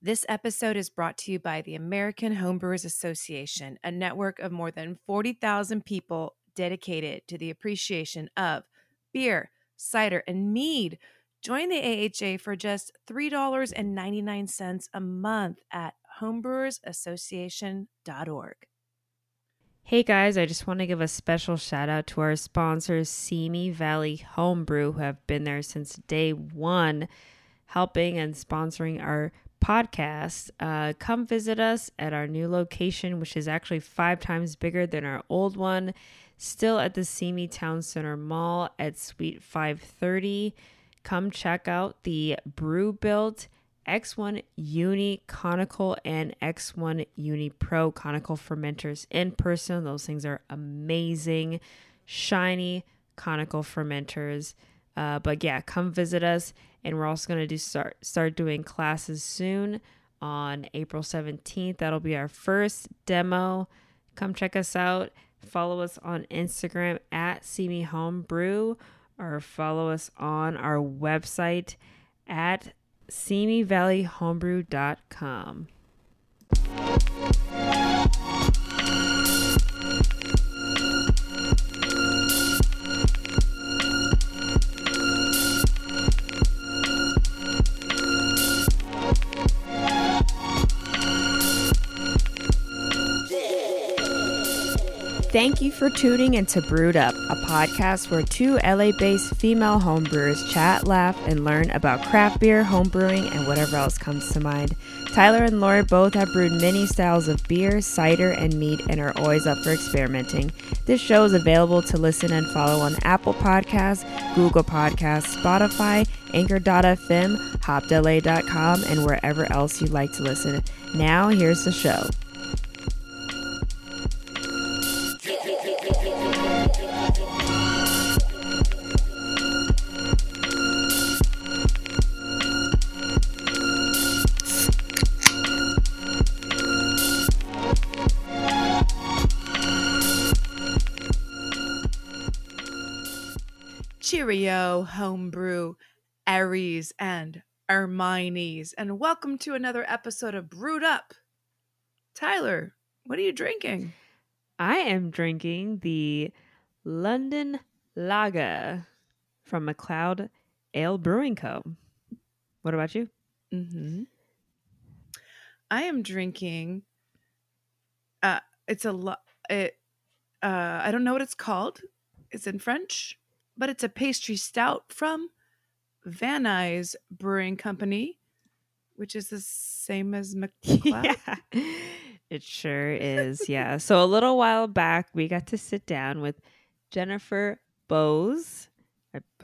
This episode is brought to you by the American Homebrewers Association, a network of more than 40,000 people dedicated to the appreciation of beer, cider, and mead. Join the AHA for just $3.99 a month at homebrewersassociation.org. Hey guys, I just want to give a special shout out to our sponsors, Simi Valley Homebrew, who have been there since day one, helping and sponsoring our podcast. Uh, come visit us at our new location, which is actually five times bigger than our old one, still at the Simi Town Center Mall at Suite 530. Come check out the Brew Built X1 Uni Conical and X1 Uni Pro conical fermenters in person. Those things are amazing, shiny conical fermenters. Uh, but yeah, come visit us, and we're also going to do start start doing classes soon on April 17th. That'll be our first demo. Come check us out. Follow us on Instagram at Simi Home Brew, or follow us on our website at SimiValleyHomebrew.com. Thank you for tuning into Brewed Up, a podcast where two LA based female homebrewers chat, laugh, and learn about craft beer, homebrewing, and whatever else comes to mind. Tyler and Lori both have brewed many styles of beer, cider, and mead and are always up for experimenting. This show is available to listen and follow on Apple Podcasts, Google Podcasts, Spotify, Anchor.fm, HopDelay.com, and wherever else you'd like to listen. Now, here's the show. Cheerio, homebrew, Aries, and Hermione's, and welcome to another episode of Brewed Up. Tyler, what are you drinking? I am drinking the London Lager from MacLeod Ale Brewing Co. What about you? Mm-hmm. I am drinking. Uh, it's a lot. It. Uh, I don't know what it's called. It's in French, but it's a pastry stout from Van Nuys Brewing Company, which is the same as MacLeod. yeah, it sure is. Yeah. So a little while back, we got to sit down with Jennifer Bowes.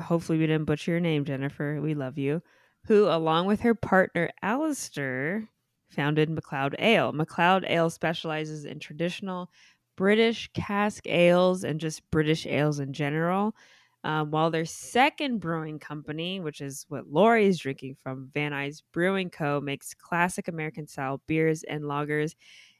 Hopefully, we didn't butcher your name, Jennifer. We love you. Who, along with her partner Alistair, founded MacLeod Ale. MacLeod Ale specializes in traditional British cask ales and just British ales in general. Um, while their second brewing company, which is what Lori is drinking from, Van Nuys Brewing Co., makes classic American style beers and lagers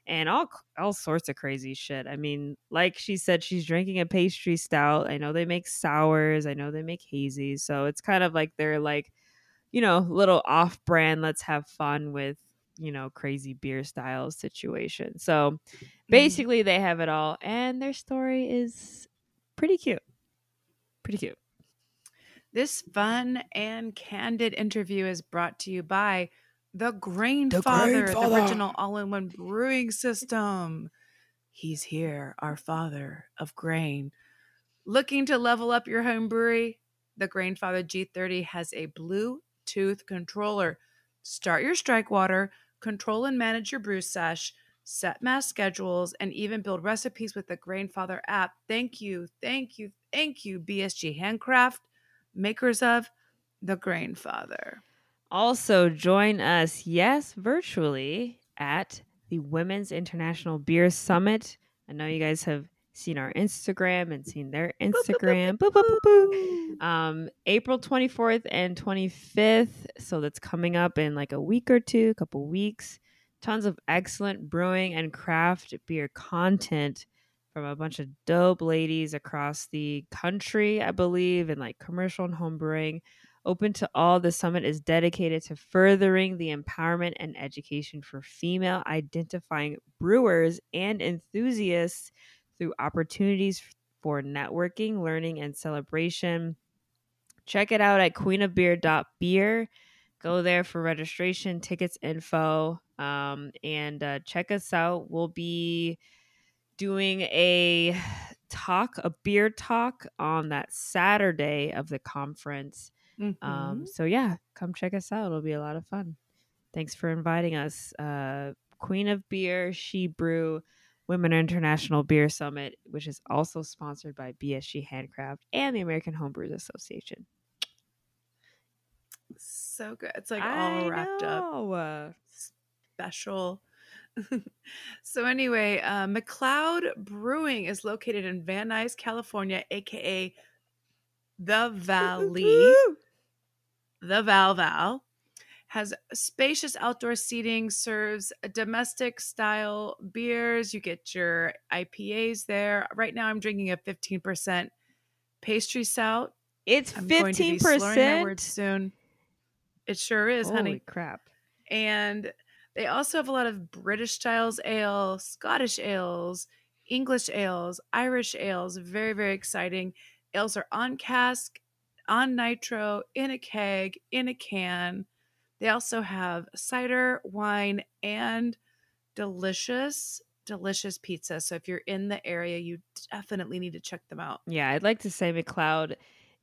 and all all sorts of crazy shit. I mean, like she said, she's drinking a pastry stout. I know they make sours. I know they make hazies. So it's kind of like they're like, you know, little off brand. Let's have fun with you know crazy beer styles situation. So Mm-hmm. basically, they have it all, and their story is pretty cute. Pretty cute. This fun and candid interview is brought to you by the Grainfather, the, Grainfather. original all-in-one brewing system. He's here, our father of grain. Looking to level up your home brewery? The Grainfather G30 has a Bluetooth controller. Start your strike water, control and manage your brew sesh, set mash schedules, and even build recipes with the Grainfather app. Thank you, thank you, thank you, BSG Handcraft, makers of the Grainfather. Also, join us, yes, virtually at the Women's International Beer Summit. I know you guys have seen our Instagram and seen their Instagram. Boop, boop, boop. Um, April 24th and 25th. So that's coming up in like a week or two, a couple weeks. Tons of excellent brewing and craft beer content from a bunch of dope ladies across the country, I believe, in like commercial and home brewing Open to all, the summit is dedicated to furthering the empowerment and education for female identifying brewers and enthusiasts through opportunities for networking, learning, and celebration. Check it out at queenofbeer.beer. Go there for registration, tickets, info, um, and uh, check us out. We'll be doing a talk, a beer talk on that Saturday of the conference. Mm-hmm. Um, so yeah, come check us out. It'll be a lot of fun. Thanks for inviting us. Uh, Queen of Beer, She Brew, Women International Beer Summit, which is also sponsored by BSG Handcraft and the American Homebrewers Association. so good. It's like all I wrapped up. Special. so anyway, uh, MacLeod Brewing is located in Van Nuys, California, aka the Valley. the Val Val has spacious outdoor seating, serves domestic style beers. You get your IPAs there. Right now, I'm drinking a 15% pastry stout. It's I'm going to be fifteen slurring my words percent. soon. It sure is, Holy honey. crap! And they also have a lot of British styles ale, Scottish ales, English ales, Irish ales. Very, very exciting. Ales are on cask, on nitro, in a keg, in a can. They also have cider, wine, and delicious, delicious pizza. So if you're in the area, you definitely need to check them out. Yeah, I'd like to say MacLeod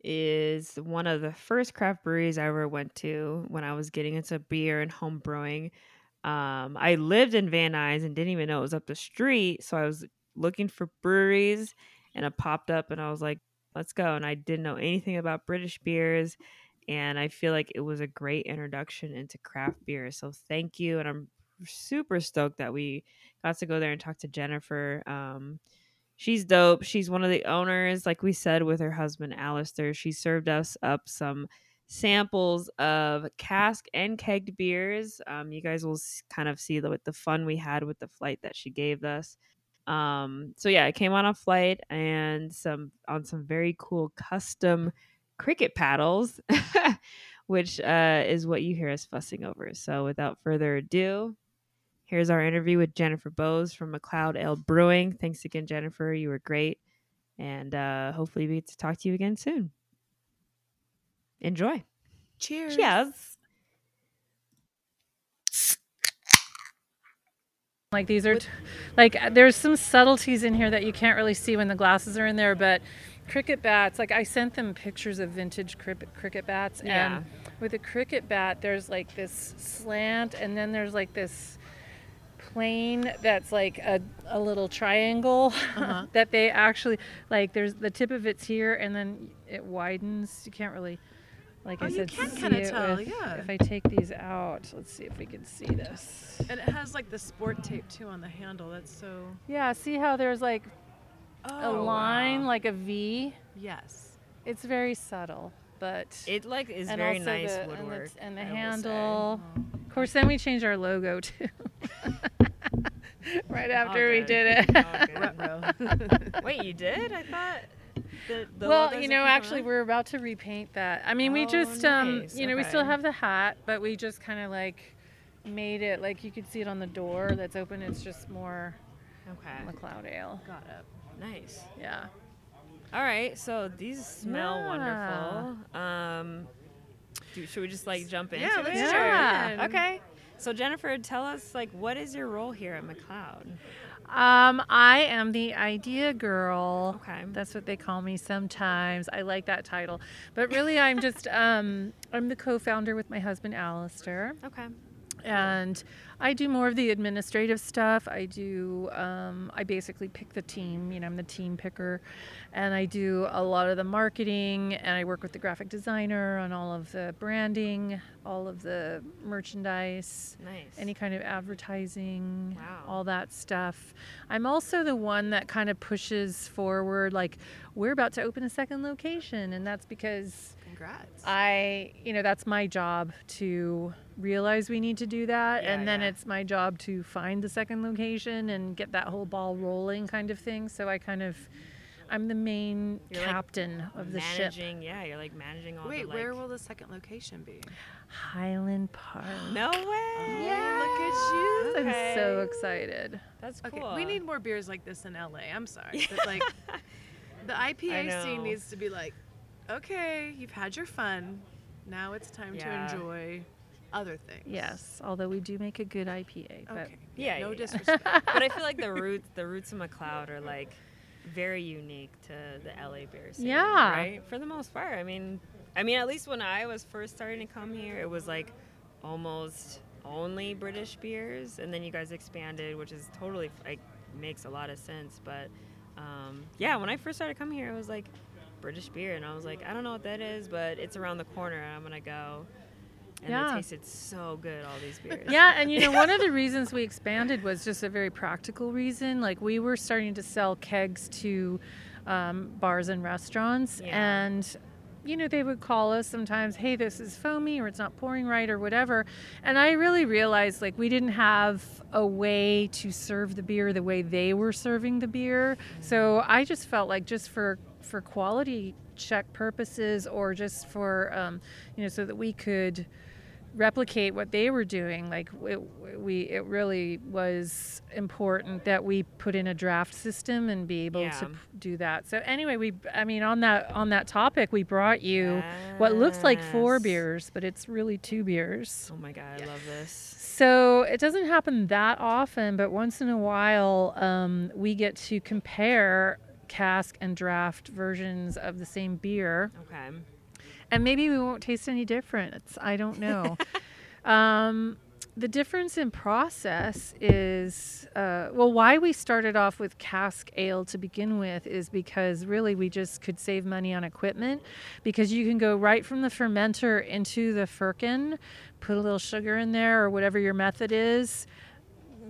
is one of the first craft breweries I ever went to when I was getting into beer and home brewing. Um, I lived in Van Nuys and didn't even know it was up the street, so I was looking for breweries, and it popped up, and I was like, "Let's go!" And I didn't know anything about British beers, and I feel like it was a great introduction into craft beer. So thank you, and I'm super stoked that we got to go there and talk to Jennifer. Um, she's dope. She's one of the owners, like we said, with her husband Alistair. She served us up some samples of cask and kegged beers. Um, you guys will kind of see the, the fun we had with the flight that she gave us. Um, so yeah, I came on a flight and some on some very cool custom cricket paddles, which uh, is what you hear us fussing over. So without further ado, Here's our interview with Jennifer Bowes from MacLeod Ale Brewing. Thanks again, Jennifer. You were great. And uh, hopefully, we get to talk to you again soon. Enjoy. Cheers. Cheers. Like these are, t- like uh, there's some subtleties in here that you can't really see when the glasses are in there. But cricket bats, like I sent them pictures of vintage cricket cricket bats, Yeah. and with a cricket bat, there's like this slant, and then there's like this plane that's like a, a little triangle Uh-huh. that they actually like. There's the tip of it's here, and then it widens. You can't really. Like Oh, I you said, can kinda tell, with- yeah. If I take these out, let's see if we can see this. And it has like the sport tape too on the handle. That's so. Yeah, see how there's like a Oh, line, wow. like a V. Yes. It's very subtle, but It like is very nice the, woodwork. and the, and the I will say. handle. Oh. Of course, then we changed our logo too. right after we did it. All good. Ruh-roh. Wait, you did? I thought. The, the well, you know, actually, on? we're about to repaint that. I mean, we Oh, just, um, nice. you know, we still have the hat, but we just kind of like made it like you could see it on the door that's open. It's just more Okay. MacLeod Ale. Got it. Nice. Yeah. All right. So these smell Yeah. wonderful. Um, do, should we just like jump into Yeah, it? let's jump Sure. in. Okay. So Jennifer, tell us like what is your role here at MacLeod? Um, I am the idea girl. Okay. That's what they call me sometimes. I like that title. But really I'm just um I'm the co-founder with my husband Alistair. Okay. And I do more of the administrative stuff. I do um, I basically pick the team, you know, I'm the team picker. And I do a lot of the marketing and I work with the graphic designer on all of the branding, all of the merchandise Nice. any kind of advertising, Wow. all that stuff. I'm also the one that kind of pushes forward, like, we're about to open a second location. And that's because Congrats. I, you know, that's my job to realize we need to do that. Yeah, and then yeah. it's my job to find the second location and get that whole ball rolling kind of thing. So I kind of. I'm the main You're, like, captain of the ship. managing, yeah, you're like managing all Wait, the like. Wait, where will the second location be? Highland Park. no way. Oh, yeah, look at you. I'm so excited. That's cool. Okay, we need more beers like this in LA. I'm sorry, but like the IPA scene needs to be like, okay, you've had your fun. Now it's time Yeah. to enjoy other things. Yes, although we do make a good IPA. But Okay. Yeah, No yeah, yeah. disrespect. but I feel like the roots, the roots of MacLeod are like very unique to the LA beer scene. Yeah. Right. For the most part, I mean, I mean, at least when I was first starting to come here, it was like almost only British beers, and then you guys expanded, which is totally like makes a lot of sense. But um, yeah, when I first started coming here, it was like British beer, and I was like, I don't know what that is, but it's around the corner, and I'm gonna go. And Yeah. it tasted so good, all these beers. yeah, and you know, one of the reasons we expanded was just a very practical reason. Like we were starting to sell kegs to um, bars and restaurants, Yeah. and you know, they would call us sometimes, hey, this is foamy or it's not pouring right or whatever. And I really realized like we didn't have a way to serve the beer the way they were serving the beer. So I just felt like just for for quality check purposes or just for um, you know so that we could replicate what they were doing like it, we it really was important that we put in a draft system and be able Yeah. to p- do that so anyway we i mean on that on that topic we brought you what looks like four beers but it's really two beers Oh my god, I love this. so it doesn't happen that often, but once in a while, um, we get to compare cask and draft versions of the same beer, Okay. and maybe we won't taste any different. It's, I don't know. um, the difference in process is uh, well, why we started off with cask ale to begin with is because really we just could save money on equipment because you can go right from the fermenter into the firkin, put a little sugar in there or whatever your method is.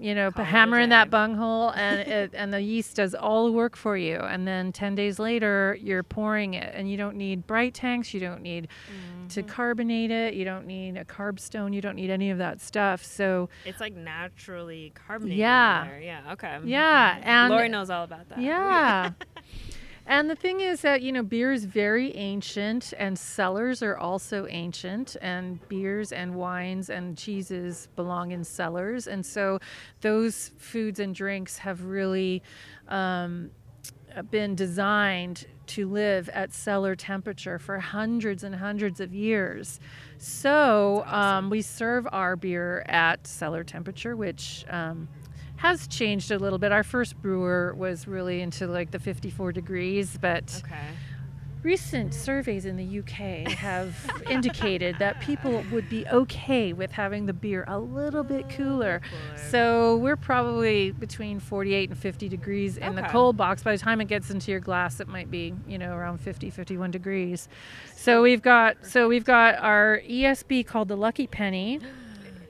You know, Call it a hammer in that bunghole, and it, and the yeast does all the work for you. And then ten days later, you're pouring it, and you don't need bright tanks. You don't need to mm-hmm. carbonate it. You don't need a carb stone. You don't need any of that stuff. So It's like naturally carbonated. Yeah. There. Yeah. Okay. yeah, mm-hmm. and Lori knows all about that. yeah. And the thing is that, you know, beer is very ancient and cellars are also ancient and beers and wines and cheeses belong in cellars. And so those foods and drinks have really um, been designed to live at cellar temperature for hundreds and hundreds of years. So um, we serve our beer at cellar temperature, which um, has changed a little bit. Our first brewer was really into like the 54 degrees, but Okay. recent surveys in the UK have indicated that people would be okay with having the beer a little bit oh, cooler. So we're probably between 48 and 50 degrees in the cold box. By the time it gets into your glass, it might be, you know, around 50, 51 degrees. So we've got so we've got our ESB called the Lucky Penny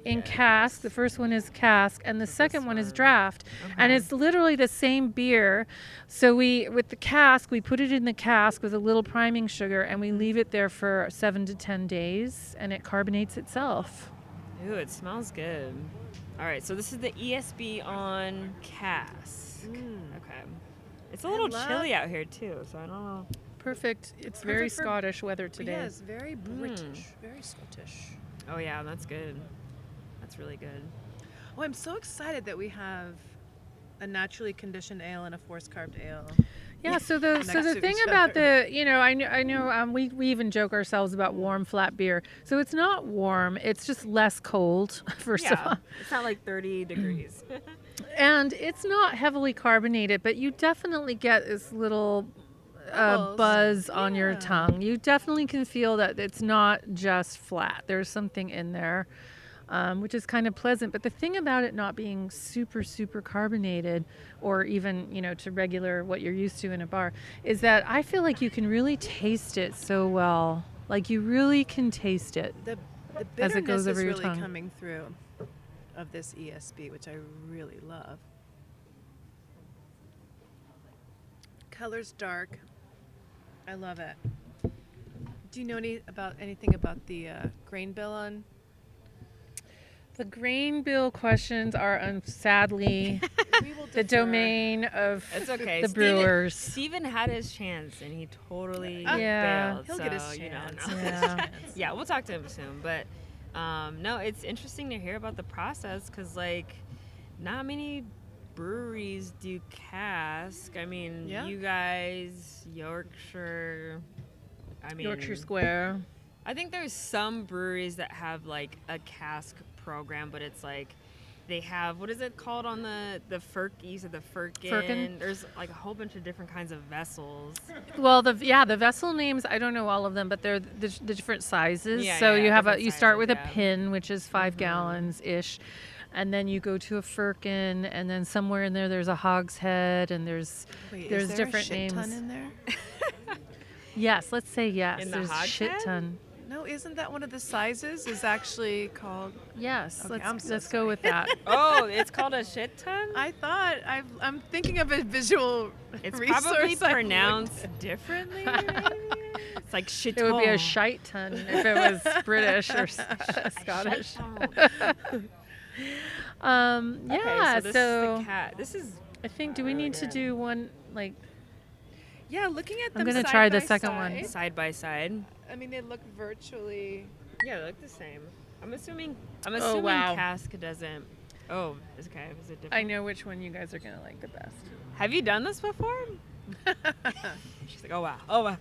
in cask. The first one is cask, and the second one is draft. And it's literally the same beer. So we, with the cask, we put it in the cask with a little priming sugar, and we mm-hmm. leave it there for seven to ten days, and it carbonates itself. Ooh, it smells good. All right, so this is the ESB on cask. Mm. Okay. It's a little love- chilly out here too, so I don't know. Perfect. It's very Perfect for- Scottish weather today. Yes, very British, mm. very Scottish. Oh yeah, that's good. That's really good. Oh, I'm so excited that we have a naturally conditioned ale and a force carbed ale. Yeah. So the so the thing about other. the you know I know I know um, we we even joke ourselves about warm flat beer. So it's not warm. It's just less cold. First of all. It's not like 30 degrees. and it's not heavily carbonated, but you definitely get this little uh, Bubbles. buzz on your tongue. You definitely can feel that it's not just flat. There's something in there, um, which is kind of pleasant. But the thing about it not being super, super carbonated, or even you know to regular what you're used to in a bar, is that I feel like you can really taste it so well. Like you really can taste it. The the As it goes is over your really tongue. coming through of this ESB, which I really love. Color's dark. I love it. Do you know any about anything about the uh, grain bill on? The grain bill questions are um, sadly We will the domain of It's okay. the Steven- brewers. Steven had his chance and he totally Yeah. bailed. He'll get his so, you know, chance. no. Yeah. yeah, we'll talk to him soon. But um, no, it's interesting to hear about the process because like not many breweries do cask. I mean, Yeah. you guys, Yorkshire. I mean, Yorkshire Square. I think there's some breweries that have like a cask program, but it's like they have what is it called on the the Firkies or the Firkin? Firkin? There's like a whole bunch of different kinds of vessels. Well, the yeah, the vessel names I don't know all of them, but they're the, the different sizes. Yeah, so yeah, you have a different you start with yeah. a pin, which is 5 Mhm. gallons ish, and then you go to a firkin, and then somewhere in there there's a hogshead, and there's Wait, There's is there different a shit ton names. in there? yes, let's say yes, In the there's shit ton. No, isn't that one of the sizes? Is actually called. Yes, Okay, let's I'm so let's go with that. oh, it's called a shit ton. I thought I've, I'm thinking of a visual. It's probably pronounced differently. Maybe? It's like shit. It would be a shite ton if it was British or Scottish. Um, yeah, okay, so this so is the cat. This is I think do we need to do one like Yeah, looking at I'm gonna side try the by second one. side, side by side. I mean, they look virtually. Yeah, they look the same. I'm assuming. I'm Oh, assuming wow. cask doesn't. Oh, okay. Is it different? I know which one you guys are gonna like the best. Have you done this before? She's like, oh wow, oh wow.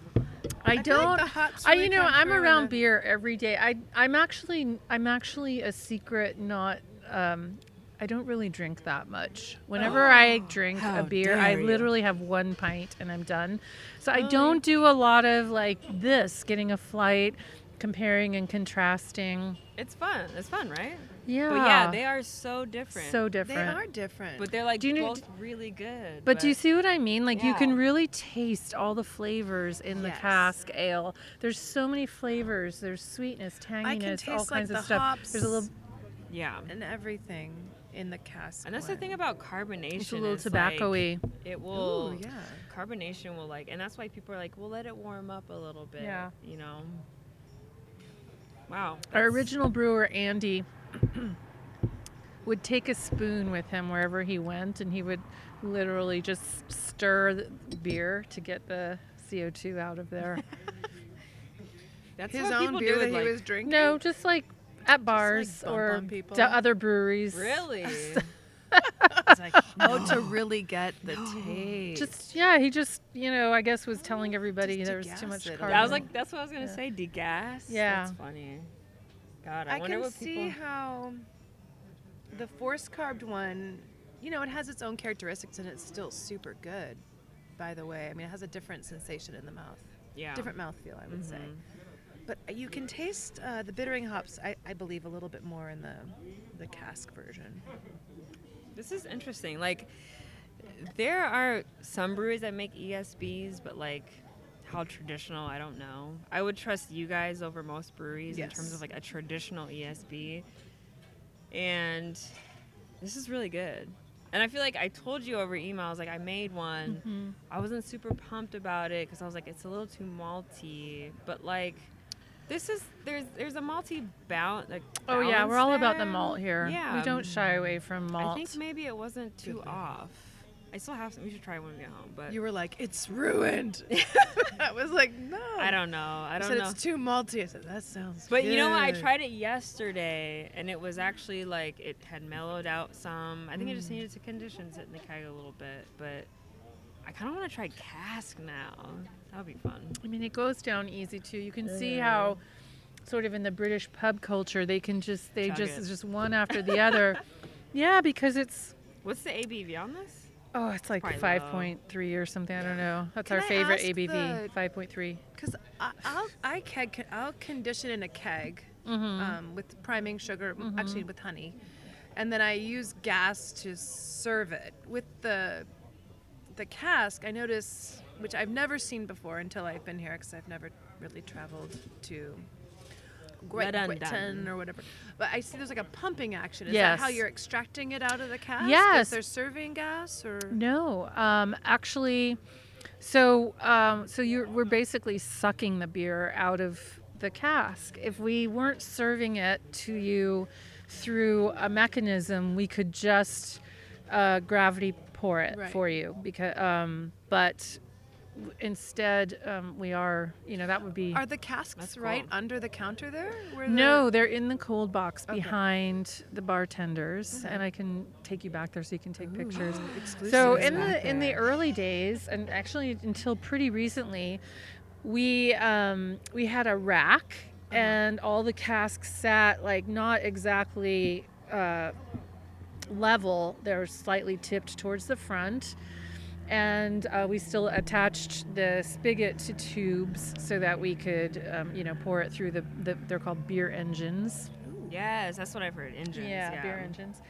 I, feel don't. like the hops I you know I'm around the- beer every day. I I'm actually I'm actually a secret not. Um, I don't really drink that much. Whenever I oh, drink a beer, I dare you. literally have one pint and I'm done. So I oh. don't do a lot of like this, getting a flight, comparing and contrasting. It's fun. It's fun, right? Yeah. But yeah, they are so different. so different. They are different. But they're like Do you know- both really good. But do you see what I mean? Like you can really taste all the flavors in the cask ale. There's so many flavors. There's sweetness, tanginess, I can all taste kinds like of the stuff. There's a little Yeah. and everything in the cask. And that's the thing about carbonation. it's a little is, tobacco-y. Like, it will. Ooh, yeah. Carbonation will like, and that's why people are like, "We'll let it warm up a little bit." Yeah. You know. Wow. Our original brewer Andy would take a spoon with him wherever he went, and he would literally just stir the beer to get the CO2 out of there. That's His own beer that with, he like- was drinking. no, just like at bars bump or people. to other breweries. Really? it's like, Oh, to really get the taste. Just yeah, he just you know I guess was telling everybody Just there was too much it carbon. I was like, that's what I was gonna Yeah. say. Degas. Yeah. That's funny. God, I, I wonder can what see people. how the force carbed one, you know, it has its own characteristics and it's still super good. By the way, I mean it has a different sensation in the mouth, Yeah. different mouth feel, I would say. Mm-hmm. But you can taste uh, the bittering hops. I, I believe a little bit more in the the cask version. This is interesting. Like, there are some breweries that make ESBs, but like, how traditional? I don't know. I would trust you guys over most breweries in terms of like a traditional ESB. And this is really good. And I feel like I told you over email, I was like, I made one. Mhm. I wasn't super pumped about it because I was like, it's a little too malty. But like, this is there's there's a malty bound like. Oh yeah, we're balance all about the malt here. Yeah, we don't shy away from malt. I think maybe it wasn't too Good. off. I still have some. We should try when we get home, but You were like, it's ruined. I was like, no. I don't know. I I don't said know. it's too malty. I said that sounds. But you know what? I tried it yesterday, and it was actually like it had mellowed out some. I think it Mm. just needed to condition sit in the keg a little bit, but I kind of want to try cask now. That would be fun. I mean, it goes down easy too. You can see how, sort of in the British pub culture, they can just they Chug just it. just one after the other. Yeah, because it's What's the ABV on this? oh, it's like five point three or something. I don't know. That's Can our I favorite ABV, five point three. Because I'll I keg I'll condition in a keg Mm-hmm. um, with priming sugar, m actually with honey, and then I use gas to serve it with the the cask. I notice, which I've never seen before until I've been here, because I've never really traveled to. Great Britain or whatever, but I see there's like a pumping action. Is that how you're extracting it out of the cask? Yes. Is there serving gas or? No, um, actually, so um, so you're we're basically sucking the beer out of the cask. If we weren't serving it to you through a mechanism, we could just uh, gravity pour it Right. for you because um but instead um, we are you know that would be Are the casks That's right under the counter there? Where no the- they're in the cold box Okay. behind the bartenders Okay. and i can take you back there so you can take pictures Ooh, exclusive so in the in the early days and actually until pretty recently we um, we had a rack Uh-huh. and all the casks sat like not exactly uh, level they're slightly tipped towards the front and uh, we still attached the spigot to tubes so that we could um, you know pour it through the, the they're called beer engines Yes, that's what I've heard. Engines. yeah, beer engines.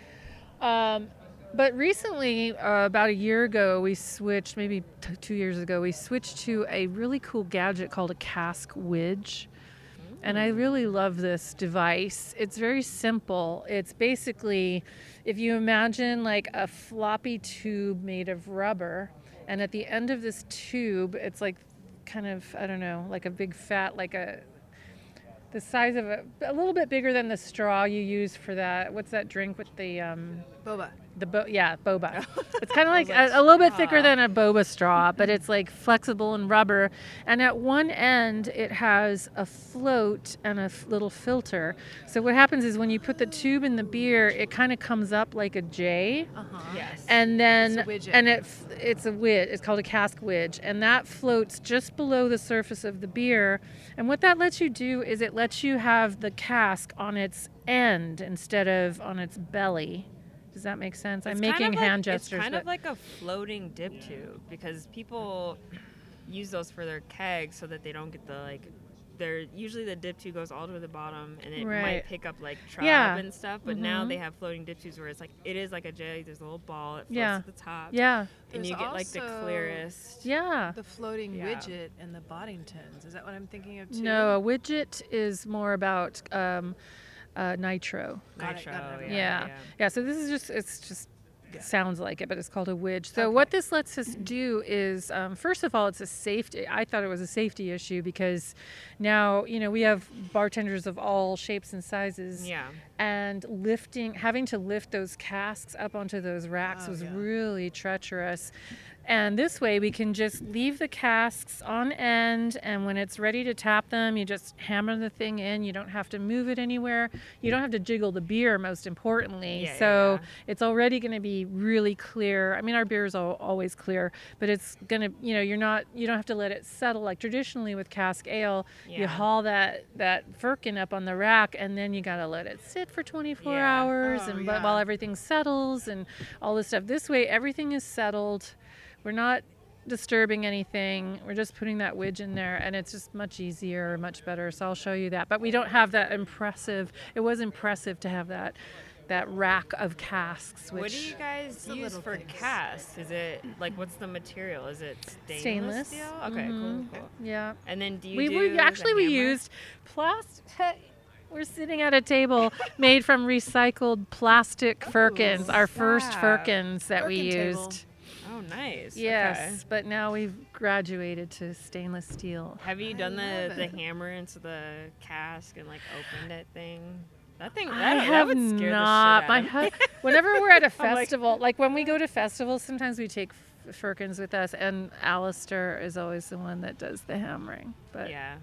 Um, but recently, uh, about a year ago, we switched, maybe t- two years ago, we switched to a really cool gadget called a cask widge. And I really love this device. It's very simple. It's basically, if you imagine like a floppy tube made of rubber, and at the end of this tube, it's like kind of, I don't know, like a big fat, like a, the size of a, a little bit bigger than the straw you use for that. What's that drink with the, um, boba. The bo- yeah boba. It's kind of like like, a, a little bit thicker than a boba straw but it's like flexible and rubber. And at one end it has a float and a f- little filter. So what happens is when you put the tube in the beer it kind of comes up like a j. Uh huh. Yes. and then It's a and it f- it's a widge it's called a cask widge. And that floats just below the surface of the beer. And what that lets you do is it lets you have the cask on its end instead of on its belly does that make sense i'm It's kind making of like- hand gestures It's kind but of like a floating dip tube because people use those for their kegs so that they don't get the like. They're usually the dip tube goes all the way to the bottom and it Right. might pick up like trub Yeah. and stuff. But now Mhm. they have floating dip tubes where it's like it is like a jelly. There's a little ball. It floats Yeah. at the top. yeah And you get like the clearest. yeah The floating Yeah. widget and the Boddingtons. Is that what I'm thinking of too? no a widget is more about um, uh, nitro Nitro. yeah, yeah. yeah. Yeah, so this is just it's just Yeah. sounds like it, but it's called a widge. So Okay. what this lets us do is, um, first of all, it's a safety. I thought it was a safety issue because now you know we have bartenders of all shapes and sizes, Yeah. and lifting, having to lift those casks up onto those racks Oh, was yeah. really treacherous. And this way, we can just leave the casks on end, and when it's ready to tap them, you just hammer the thing in. You don't have to move it anywhere. You don't have to jiggle the beer, most importantly. Yeah, so yeah. it's already going to be really clear. I mean, our beer is always clear, but it's going to, you know, you're not, you don't have to let it settle like traditionally with cask ale. Yeah. You haul that that firkin up on the rack, and then you got to let it sit for 24 Yeah. hours, Oh, and while everything settles and all this stuff. This way, everything is settled. We're not disturbing anything. We're just putting that widge in there, and it's just much easier, much better. So I'll show you that. But we don't have that impressive. It was impressive to have that that rack of casks. Which what do you guys use for things. casks? Is it like what's the material? Is it stainless, Stainless. steel? Okay, Mhm. cool, cool. Yeah. And then do you we do we actually we used plastic. We're sitting at a table made from recycled plastic firkins. Our first firkins that we Firkin table. used. Oh, nice. Yes, Okay. but now we've graduated to stainless steel. Have you I done the the hammer into the cask and like opened it thing? That thing. That, I that have would scare not. The My shit out of hu- whenever we're at a I'm like- festival, like, when we go to festivals, sometimes we take f- firkins with us, and Alistair is always the one that does the hammering. But. Yeah,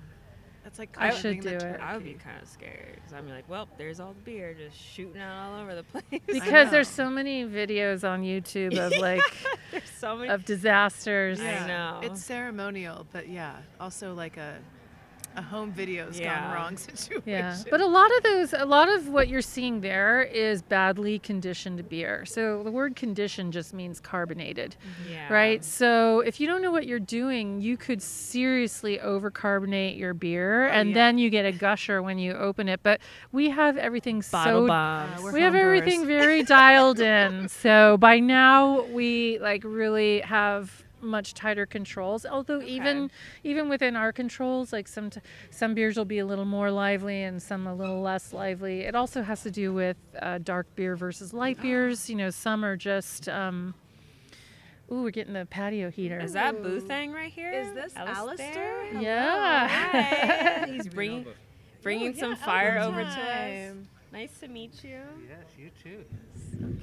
That's like I should do it. I would be kind of scared because I'm like, well, there's all the beer just shooting out all over the place. because there's so many videos on YouTube of like there's so many. of disasters. I know. It's ceremonial, but yeah, also like a a home video's Yeah. gone wrong situation. Yeah, but a lot of those, a lot of what you're seeing there is badly conditioned beer. So the word conditioned just means carbonated. yeah. right? So if you don't know what you're doing, you could seriously overcarbonate your beer, Oh, and yeah. then you get a gusher when you open it. But we have everything Bottle so bombs. Uh, we're have everything very dialed in. So by now we like really have much tighter controls. Although even even within our controls, like some t- some beers will be a little more lively and some a little less lively. It also has to do with uh, dark beer versus light beers. You know, some are just. Um, Ooh, we're getting the patio heater. Is that Boo thing right here? Is this Alistair? Yeah. Hi. He's bringing bringing Oh, some fire over to us. Nice to meet you. Yes, you too.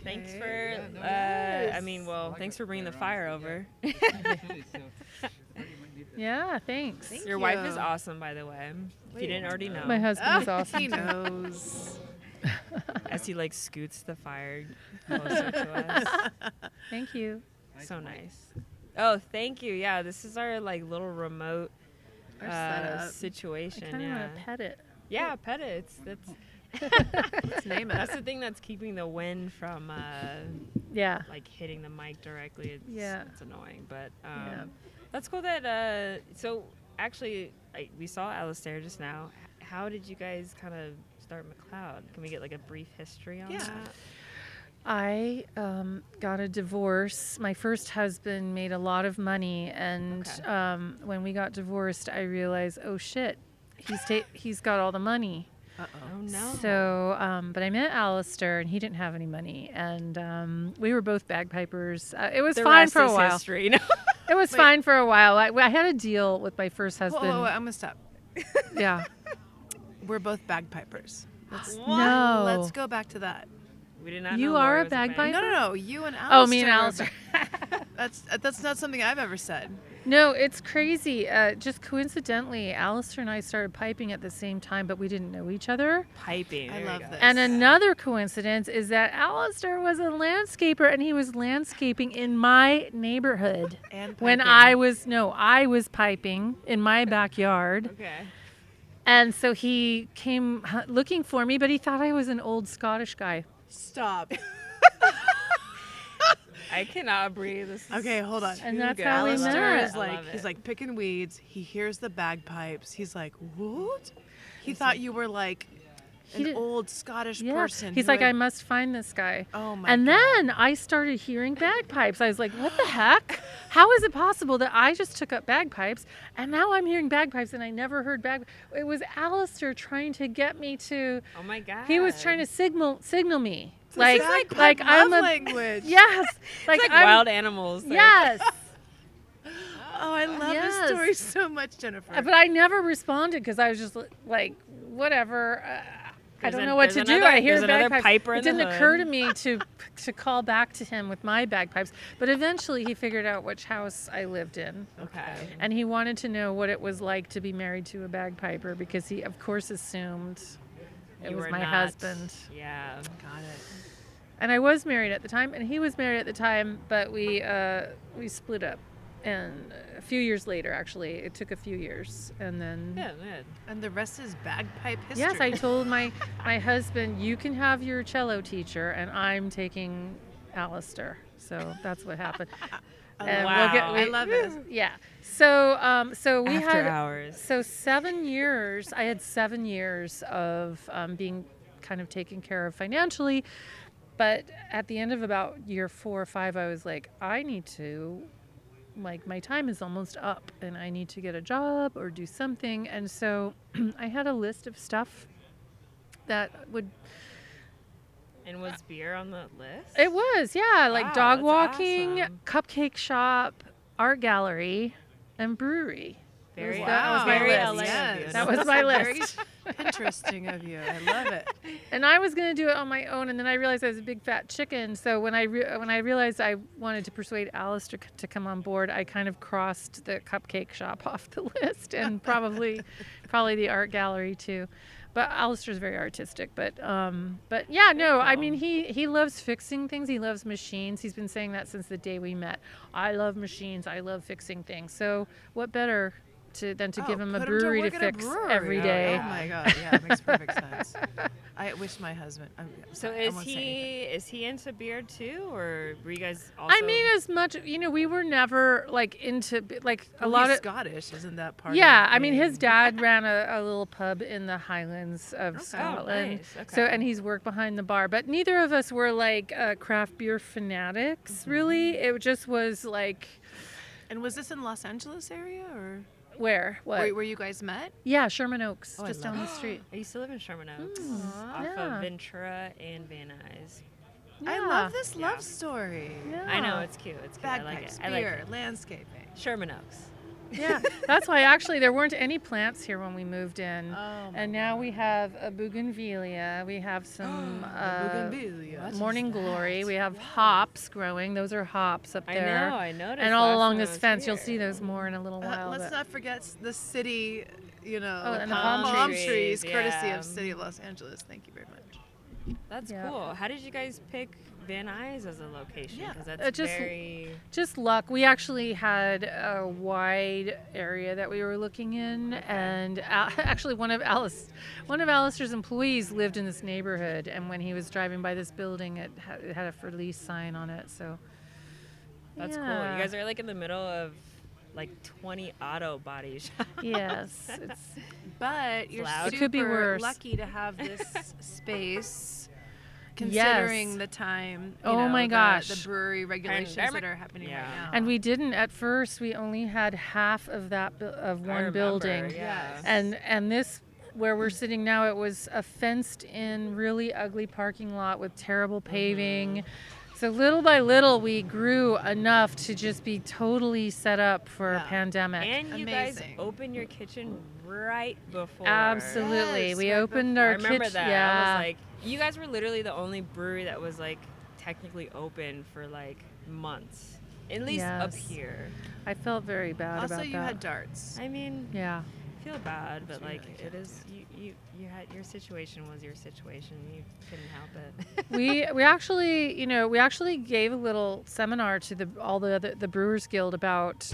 Thanks for. Yeah, no, uh, I mean, well, like thanks for bringing the fire around, over. Yeah. You too, so it's very magnificent. Yeah, thanks. Thank Your wife is awesome, by the way. If you didn't already know, My husband is awesome. He knows. as he like scoots the fire closer to us. Thank you. so nice. Oh, thank you. Yeah, this is our like little remote uh, setup. I situation. kind of Yeah. want to pet it. yeah, pet it. It's, that's Let's name it. that's the thing that's keeping the wind from uh, Yeah. like hitting the mic directly. It's, Yeah. it's annoying, but um, Yeah. that's cool. That uh, so actually, I, we saw Alistair just now. H- How did you guys kind of start MacLeod? Can we get like a brief history on Yeah. that? I um, got a divorce. My first husband made a lot of money, and Okay. um, when we got divorced, I realized, oh shit, he's ta- he's got all the money. Uh Oh no. So, um, but I met Alistair, and he didn't have any money, and um, we were both bagpipers. Uh, it was the fine rest for a is while. history. No. It was Wait. fine for a while. I, I had a deal with my first husband. Whoa, whoa, whoa, I'm gonna stop. Yeah. We're both bagpipers. Let's, No. let's go back to that. We did not. You know are a was bagpiper? No, no, no. You and Alistair. Oh, me and are Alistair. That's that's not something I've ever said. No, it's crazy. Uh, just coincidentally, Alistair and I started piping at the same time, but we didn't know each other. Piping. I love go. this. And another coincidence is that Alistair was a landscaper and he was landscaping in my neighborhood. And When. I was, no, I was piping in my backyard. Okay. And so he came hu- looking for me, but he thought I was an old Scottish guy. stop. I cannot breathe. This is Okay, hold on. And too that's good. how we Alistair met. is like he's like picking weeds. He hears the bagpipes. He's like, what? He thought you were like He an old Scottish Yeah. person. He's like, I must find this guy. Oh my and God. then I started hearing bagpipes. I was like, what the heck? How is it possible that I just took up bagpipes and now I'm hearing bagpipes and I never heard bag? It was Alistair trying to get me to. Oh my god. He was trying to signal signal me. Like, bagpipe like I'm a language. yes, like, It's like wild animals. like- yes. Oh, I love Yes. this story so much, Jennifer. But I never responded because I was just like, whatever. Uh, I don't an- know what to there's do. I hear another bagpipes. it didn't occur to me to to call back to him with my bagpipes. But eventually, he figured out which house I lived in, Okay. and he wanted to know what it was like to be married to a bagpiper because he, of course, assumed it You was my not- husband. Yeah. Got it. And I was married at the time, and he was married at the time, but we uh, we split up. And a few years later, actually, it took a few years, and then Yeah. Good. And the rest is bagpipe history. Yes, I told my my husband, you can have your cello teacher, and I'm taking Alistair. So that's what happened. I And love we'll get- it. I we- love it. Yeah. So um, so we After had hours. so seven years. I had seven years of um, being kind of taken care of financially, but at the end of about year four or five, I was like, I need to. Like my time is almost up, and I need to get a job or do something. And so, I had a list of stuff that would And was beer on the list? It was, yeah, like Wow, dog walking, awesome. cupcake shop, art gallery, and brewery. Very, was- that was wow. my very list. LA of Yes. That was my list. interesting of you. I love it. And I was going to do it on my own, and then I realized I was a big fat chicken. So when I re- when I realized I wanted to persuade Alistair c- to come on board, I kind of crossed the cupcake shop off the list, and probably probably the art gallery too. But Alistair's very artistic. But um, but yeah, no, I mean he he loves fixing things. He loves machines. He's been saying that since the day we met. I love machines. I love fixing things. So what better to than to give Oh, him a put brewery to, work at a fix brewery. every Oh, day? Oh, my god, yeah, it makes perfect sense. I wish my husband. I'm, So I is won't he is he into beer too, or were you guys also? I mean, as much you know, we were never like into like a Well, lot he's of. Scottish, isn't that part? Yeah, of I mean, his dad ran a, a little pub in the Highlands of Okay. Oh, Scotland. nice. Okay. So, and he's worked behind the bar, but neither of us were like uh, craft beer fanatics. Mm-hmm. Really, it just was like And was this in Los Angeles area or where what? where, where you guys met? yeah, Sherman Oaks, Oh, just love down the street. I used to live in Sherman Oaks, Mm, off yeah. of Ventura and Van Nuys. I love this Yeah. love story. Yeah. I know it's cute. It's cute. I like it. I like beer, it. landscaping. Sherman Oaks. Yeah, that's why actually there weren't any plants here when we moved in. Oh, and now we have a bougainvillea. We have some uh, bougainvillea. morning glory. We have hops growing. Those are hops up there. I there. know. I noticed. and all along this was fence, you'll see those more in a little Uh, while. let's but- not forget the city, you know, Oh, the and the palm, palm trees, trees, courtesy yeah. of City of Los Angeles. Thank you very much. That's Yeah. cool. How did you guys pick Van Nuys as a location? Yeah, that's uh, just- very. Just luck. We actually had a wide area that we were looking in, and Al- actually one of Alice, one of Alistair's employees lived in this neighborhood, and when he was driving by this building, it had, it had a for lease sign on it. So That's cool. You guys are like in the middle of like 20 auto body shops. yes, it's But you're loud. It could be super worse. lucky to have this space, considering Yes. the time. you Oh know, my the- gosh. the brewery regulations that are happening Yeah. right now. and we didn't at first. We only had half of that bu- of I one remember, building. Yes. And and this where we're sitting now, it was a fenced in, really ugly parking lot with terrible paving. Mm-hmm. So little by little, we grew enough to just be totally set up for Yeah. a pandemic. And you guys opened your kitchen right before. Absolutely, Yes, we right opened before- our I remember kitchen. that. Yeah, I was like, you guys were literally the only brewery that was like technically open for like months, at least up here. I felt very bad about that. also, you that. had darts. I mean, yeah, I feel bad, but So like really it you, you you had your situation was your situation. You couldn't help it. we we actually you know we actually gave a little seminar to the all the other, the Brewers Guild about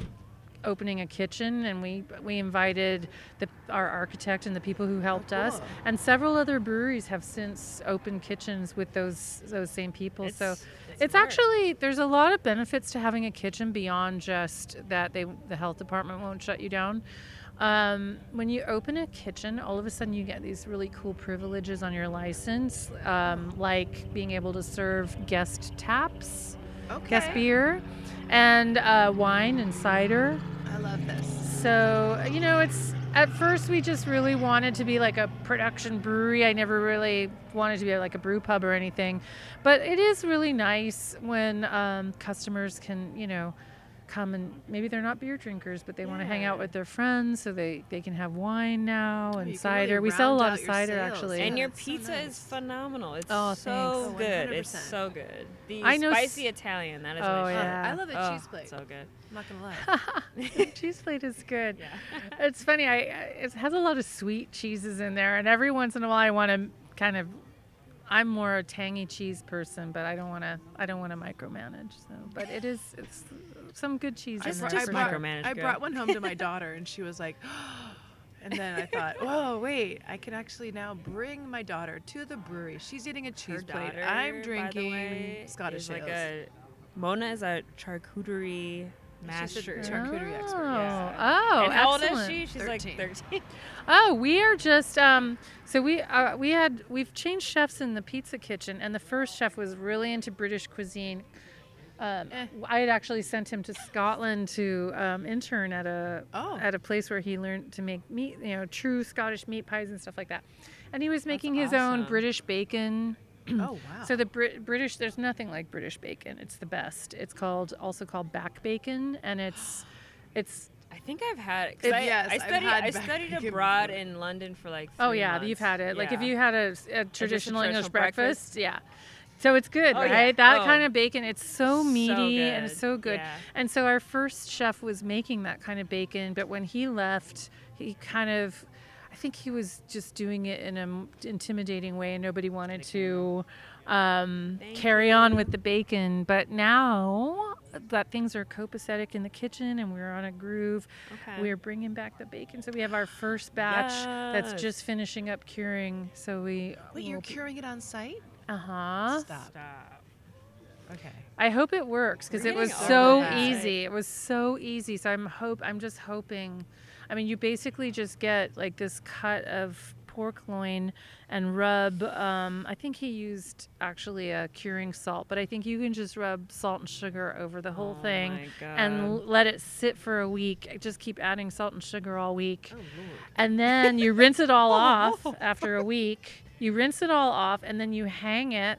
opening a kitchen and we we invited the our architect and the people who oh, helped us cool. and several other breweries have since opened kitchens with those those same people so it's smart. actually there's a lot of benefits to having a kitchen beyond just that they the health department won't shut you down um, when you open a kitchen, all of a sudden you get these really cool privileges on your license, um, like being able to serve guest taps, Okay. guest beer, and uh, wine and cider. I love this. So, you know, it's at first we just really wanted to be like a production brewery. I never really wanted to be like a brew pub or anything. But it is really nice when um, customers can, you know, come and maybe they're not beer drinkers, but they want to hang out with their friends so they, they can have wine now and you can really cider. we sell a lot of cider sales. actually. Yeah, and your that's so pizza nice. is phenomenal. It's Oh, so thanks. Oh, good. It's 100%. so good. The I know s- spicy Italian. That is Oh, my shit. yeah. I love a Oh, cheese plate. So good. I'm not gonna lie. cheese plate is good. Yeah. It's funny. I it has a lot of sweet cheeses in there, and every once in a while I want to kind of. I'm more a tangy cheese person, but I don't want to. I don't want to micromanage. So, but it is. It's some good cheese I, in br- I brought, micromanage I brought one home to my daughter, and she was like, and then I thought, whoa, wait, I can actually now bring my daughter to the brewery. She's eating a cheese Her plate. daughter, I'm by the drinking way, Scottish is like ales. a Mona is a charcuterie master. She's a master. charcuterie expert. Oh, Yeah. oh, and how old is she? She's 13. like 13. Oh, we are just um so we uh, we had we've changed chefs in the pizza kitchen and the first chef was really into British cuisine. Um, Eh. I had actually sent him to Scotland to um, intern at a Oh. at a place where he learned to make meat, you know, true Scottish meat pies and stuff like that. And he was making his own. British bacon. oh wow. So the Brit- British, there's nothing like British bacon. It's the best. It's called also called back bacon, and it's it's I think I've had it. 'cause If- I, yes, I I've studied. had I studied abroad in London for like. Oh three yeah, months. you've had it. Like if you had a, a traditional English breakfast, breakfast. yeah. So it's good, Oh, yeah. right? That Oh. kind of bacon, it's so So meaty and it's so good. Yeah. And so our first chef was making that kind of bacon, but when he left, he kind of I think he was just doing it in an intimidating way and nobody wanted to um, Thank carry on with the bacon. But now that things are copacetic in the kitchen and we're on a groove, Okay. we're bringing back the bacon. So we have our first batch that's just finishing up curing. So we. Wait, you're curing it on site? Uh huh. Stop. Stop. Okay. I hope it works because it was so that. easy. It was so easy. So I'm hope. I'm just hoping. I mean, you basically just get like this cut of pork loin and rub. Um, I think he used actually a curing salt, but I think you can just rub salt and sugar over the whole Oh thing and l- let it sit for a week. Just keep adding salt and sugar all week. Oh. And then you rinse it all off after a week. You rinse it all off and then you hang it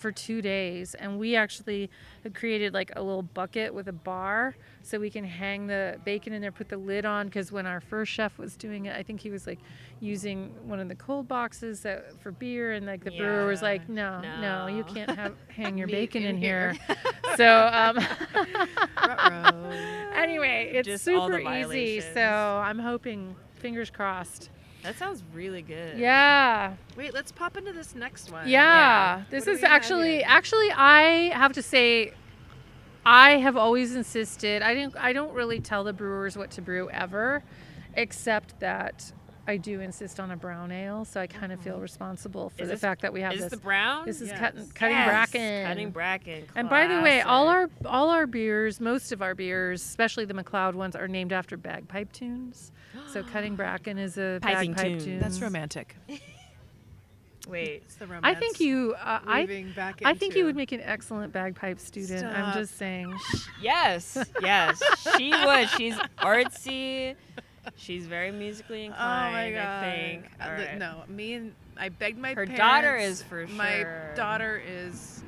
for two days, and we actually created like a little bucket with a bar so we can hang the bacon in there, put the lid on. Because when our first chef was doing it, I think he was like using one of the cold boxes that, for beer, and like the brewer was like, "No, no, you can't have hang your bacon in in here." here. so um, anyway, it's Just super easy. So I'm hoping, fingers crossed. That sounds really good. Yeah. Wait, let's pop into this next one. Yeah, this What do is actually actually I have to say I have always insisted. I didn't I don't really tell the brewers what to brew ever except that I do insist on a brown ale, so I kind of feel responsible for Is the this- fact that we have Is this. the brown? this is Yes. cutting cutting Yes, bracken. Cutting bracken. And by the way, all our all our beers, most of our beers, especially the MacLeod ones, are named after bagpipe tunes. So cutting bracken is a Piping bagpipe tune. tune. That's romantic. Wait. It's the romance. I think you. Uh, I back I think you would make an excellent bagpipe student. I'm just saying. Yes, yes, she would. She's artsy. She's very musically inclined. Oh my god! I think. Uh, right. No, me and I begged my Her parents. daughter is for sure. My daughter is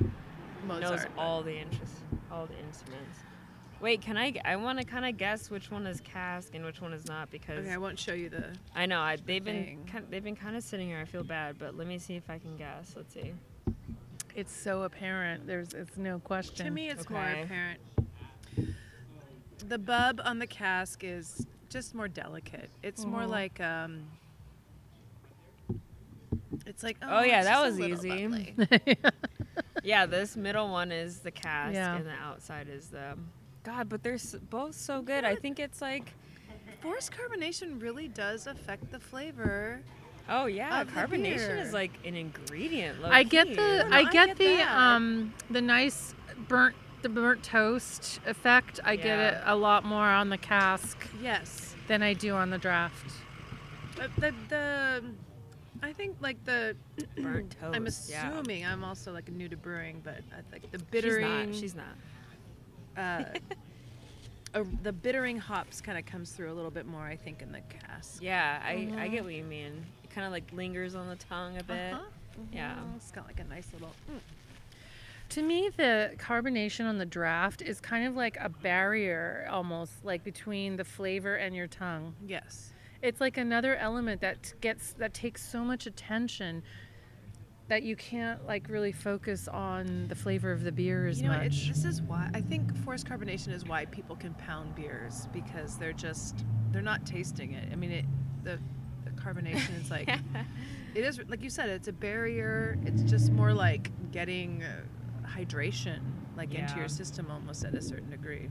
Mozart. knows all the interest, all the instruments. Wait, can I? I want to kind of guess which one is cask and which one is not because Okay, I won't show you the. I know I, they've been thing. kind, they've been kind of sitting here. I feel bad, but let me see if I can guess. Let's see. It's so apparent. There's it's no question. To me, it's more apparent. The bub on the cask is just more delicate. It's more like um. It's like Oh, yeah, that was easy. Yeah, this middle one is the cask, Yeah. and the outside is the. God, but they're both so good. I think it's like. Forced carbonation really does affect the flavor. Oh yeah, Of carbonation is like an ingredient. I get the I I get, get the that. um the nice burnt the burnt toast effect. I get it a lot more on the cask Yes. than I do on the draft. Uh, the the I think like the burnt toast. I'm yeah. assuming I'm also like new to brewing, but I think the She's bittering not. She's not. uh, uh, the bittering hops kind of comes through a little bit more I think in the cask. Yeah, I, I Mhm. get what you mean. It kind of like lingers on the tongue a bit. Uh-huh. Yeah. Mhm. It's got like a nice little mm. To me, the carbonation on the draft is kind of like a barrier almost like between the flavor and your tongue. yes. It's like another element that gets that takes so much attention that you can't like really focus on the flavor of the beer as You know, much. this is why I think forced carbonation is why people can pound beers because they're just they're not tasting it. I mean, it the, the carbonation is like it is like you said it's a barrier. It's just more like getting uh, hydration like into your system almost at a certain degree.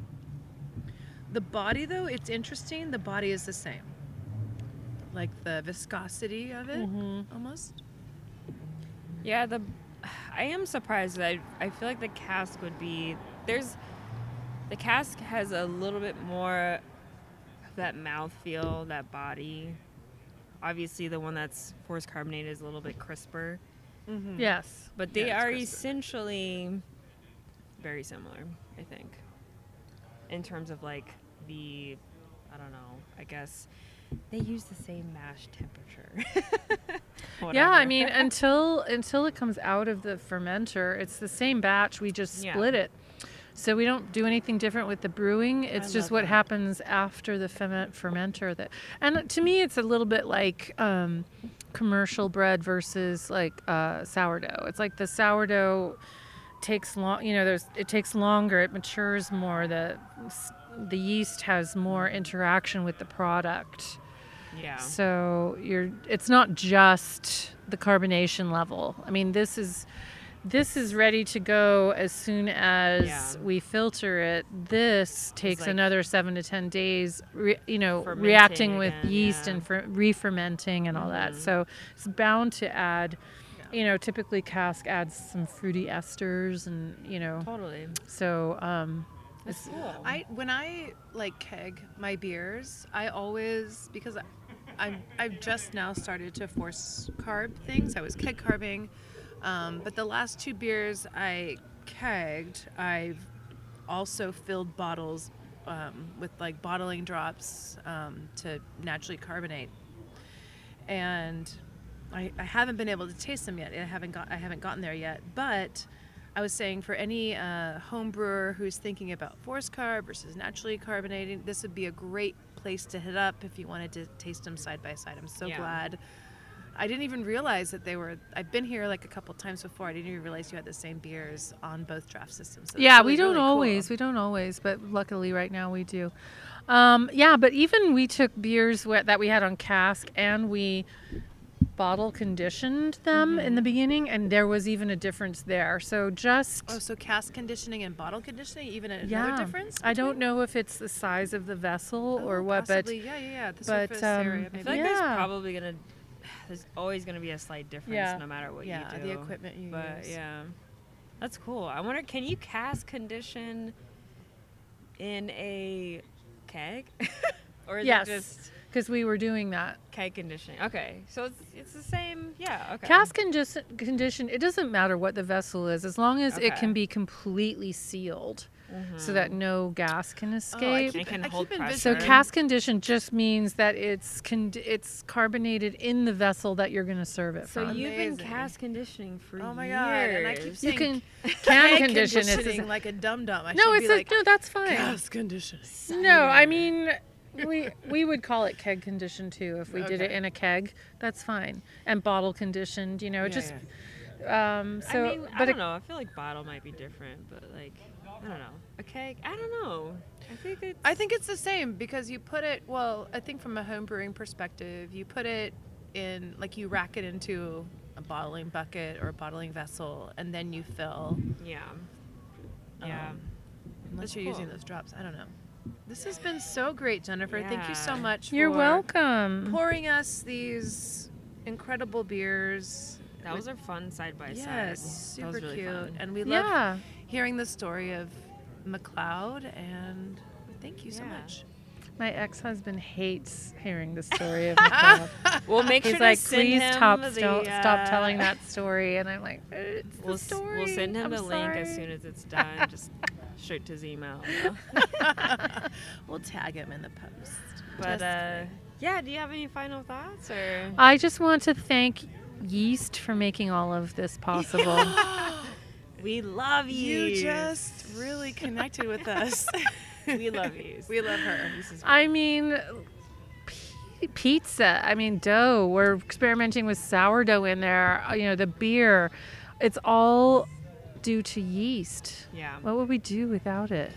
The body though, it's interesting. The body is the same. Like the viscosity of it Mhm. almost. Yeah, the I am surprised that I, I feel like the cask would be there's the cask has a little bit more of that mouth feel, that body. Obviously, the one that's forced carbonated is a little bit crisper, Mm-hmm. Yes. but they Yeah, are crisper. essentially very similar. I think in terms of like the I don't know. I guess they use the same mash temperature. Yeah, I mean until until it comes out of the fermenter, it's the same batch. We just Yeah. split it. So we don't do anything different with the brewing. It's I just what that. happens after the ferment fermenter. That and to me, it's a little bit like um, commercial bread versus like uh, sourdough. It's like the sourdough takes long. You know, there's it takes longer. It matures more. The the yeast has more interaction with the product. yeah. So you're it's not just the carbonation level. I mean, this is this is ready to go as soon as Yeah. we filter it. This takes like another 7 to 10 days, re, you know, reacting with again, yeast yeah. and fer- re-fermenting and all that. Mhm. So it's bound to add you know, typically cask adds some fruity esters and, you know, Totally. so um That's cool. I when I like keg my beers, I always because I, I'm I've just now started to force carb things. I was keg carbing, um, but the last two beers I kegged, I've also filled bottles um, with like bottling drops um, to naturally carbonate, and I, I haven't been able to taste them yet. I haven't got I haven't gotten there yet, but I was saying for any uh, home brewer who's thinking about forced carb versus naturally carbonating, this would be a great place to hit up if you wanted to taste them side by side. I'm so Yeah. glad. I didn't even realize that they were. I've been here like a couple times before. I didn't even realize you had the same beers on both draft systems. So yeah, really, we don't really cool. always. We don't always, but luckily right now we do. Um, yeah, but even we took beers that we had on cask and we bottle conditioned them in the beginning, and there was even a difference there. So just Oh, so cask conditioning and bottle conditioning, even another yeah, difference? I don't know if it's the size of the vessel Oh, or what, possibly. yeah, yeah, yeah. The but, surface um, area, I I maybe. feel like Yeah. there's probably gonna. There's always gonna be a slight difference Yeah. no matter what yeah, you do. the equipment you But use. yeah, that's cool. I wonder, can you cask condition in a keg, or is Yes. it just because we were doing that. keg conditioning? Okay, so it's it's the same. Yeah. Okay. Cask condition, condition, it doesn't matter what the vessel is, as long as it can be completely sealed so that no gas can Oh, I escape. keep, It can I hold keep pressure. So envisioning- cask condition just means that it's con- it's carbonated in the vessel that you're going to serve it So from. you've been Amazing. cask conditioning for Oh my years. god! And I keep saying you can keg can condition it's like a dum dum. No, it's be a, like no, that's fine. gas conditioning. No, I mean we we would call it keg condition too if we did it in a keg. That's fine. And bottle conditioned, you know, Yeah, just yeah. um so I mean, I don't a- know. I feel like bottle might be different, but like, I don't know. A keg, I don't know. I think it's. I think it's the same because you put it. Well, I think from a home brewing perspective, you put it in like you rack it into a bottling bucket or a bottling vessel, and then you fill. yeah. Yeah. um, unless That's you're using those drops. I don't know. This has been so great, Jennifer. Thank you so Yeah. much. you're welcome. Pouring us these incredible beers. that was a fun side by side. Yes, That super was really cute, fun. and we love Yeah. Hearing the story of MacLeod. And thank you so much. My ex-husband hates hearing the story of MacLeod. We'll make He's sure like, to send please him stop, the, sto- stop uh, telling that story. And I'm like, it's We'll, the s- story. we'll send him I'm the link as soon as it's done. just straight to his email. we'll tag him in the post. But uh, yeah, do you have any final thoughts or? I just want to thank Yeast for making all of this possible. We love you. You just really connected with us. we love you. we love her. This is I mean, p- pizza. I mean, dough. We're experimenting with sourdough in there. uh, You know, the beer. It's all due to yeast. yeah. What would we do without it?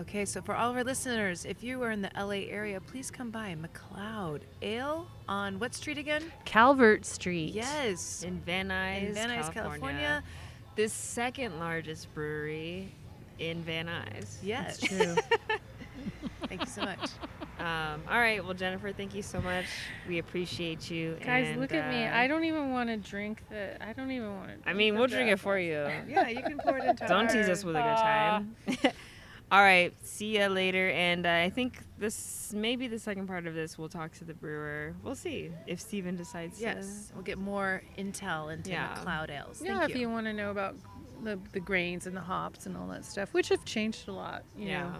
Okay, so for all of our listeners, if you are in the LA area, please come by MacLeod Ale on what street again? Calvert Street. Yes. In Van Nuys, In Van Nuys, California. California. The second largest brewery in Van Nuys. Yes. It's true. Thank you so much. Um, all right. Well, Jennifer, thank you so much. We appreciate you. Guys, and, look at me. uh, I don't even want to drink the. I don't even want to. I mean, we'll drink it for you. Yeah, you can pour it into Don't our- tease us with a good time. All right. See ya later. And uh, I think this maybe the second part of this, we'll talk to the brewer. We'll see if Steven decides. Yes, we'll get more intel into Yeah. MacLeod Ales. Yeah, Thank if you want to know about the, the grains and the hops and all that stuff, which have changed a lot, you yeah. know,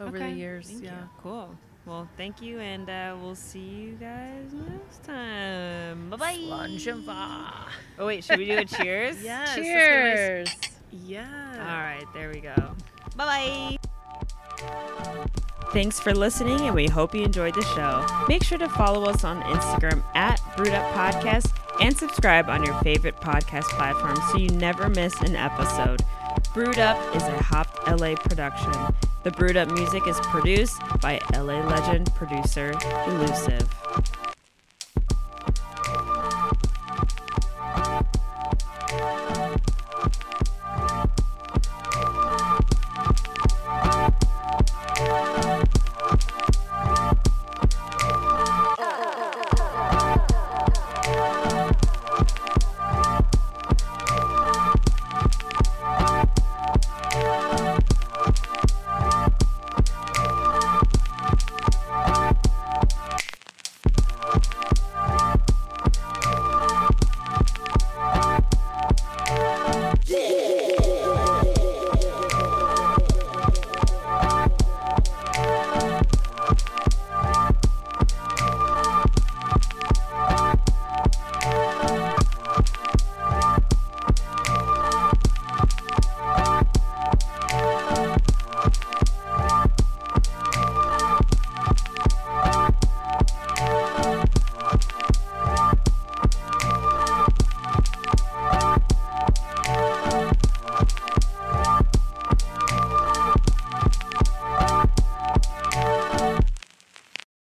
over Okay, the years. thank yeah. you. Cool. Well, thank you, and uh, we'll see you guys next time. Bye bye. Slàinte mhath. Oh wait, should we do a cheers? Yes. that's gonna Cheers. Yeah. All right, there we go. Bye bye. Thanks for listening, and we hope you enjoyed the show. Make sure to follow us on Instagram at Brewed Up Podcast and subscribe on your favorite podcast platform so you never miss an episode. Brewed Up is a Hopped LA production. The Brewed Up music is produced by LA legend producer Elusive.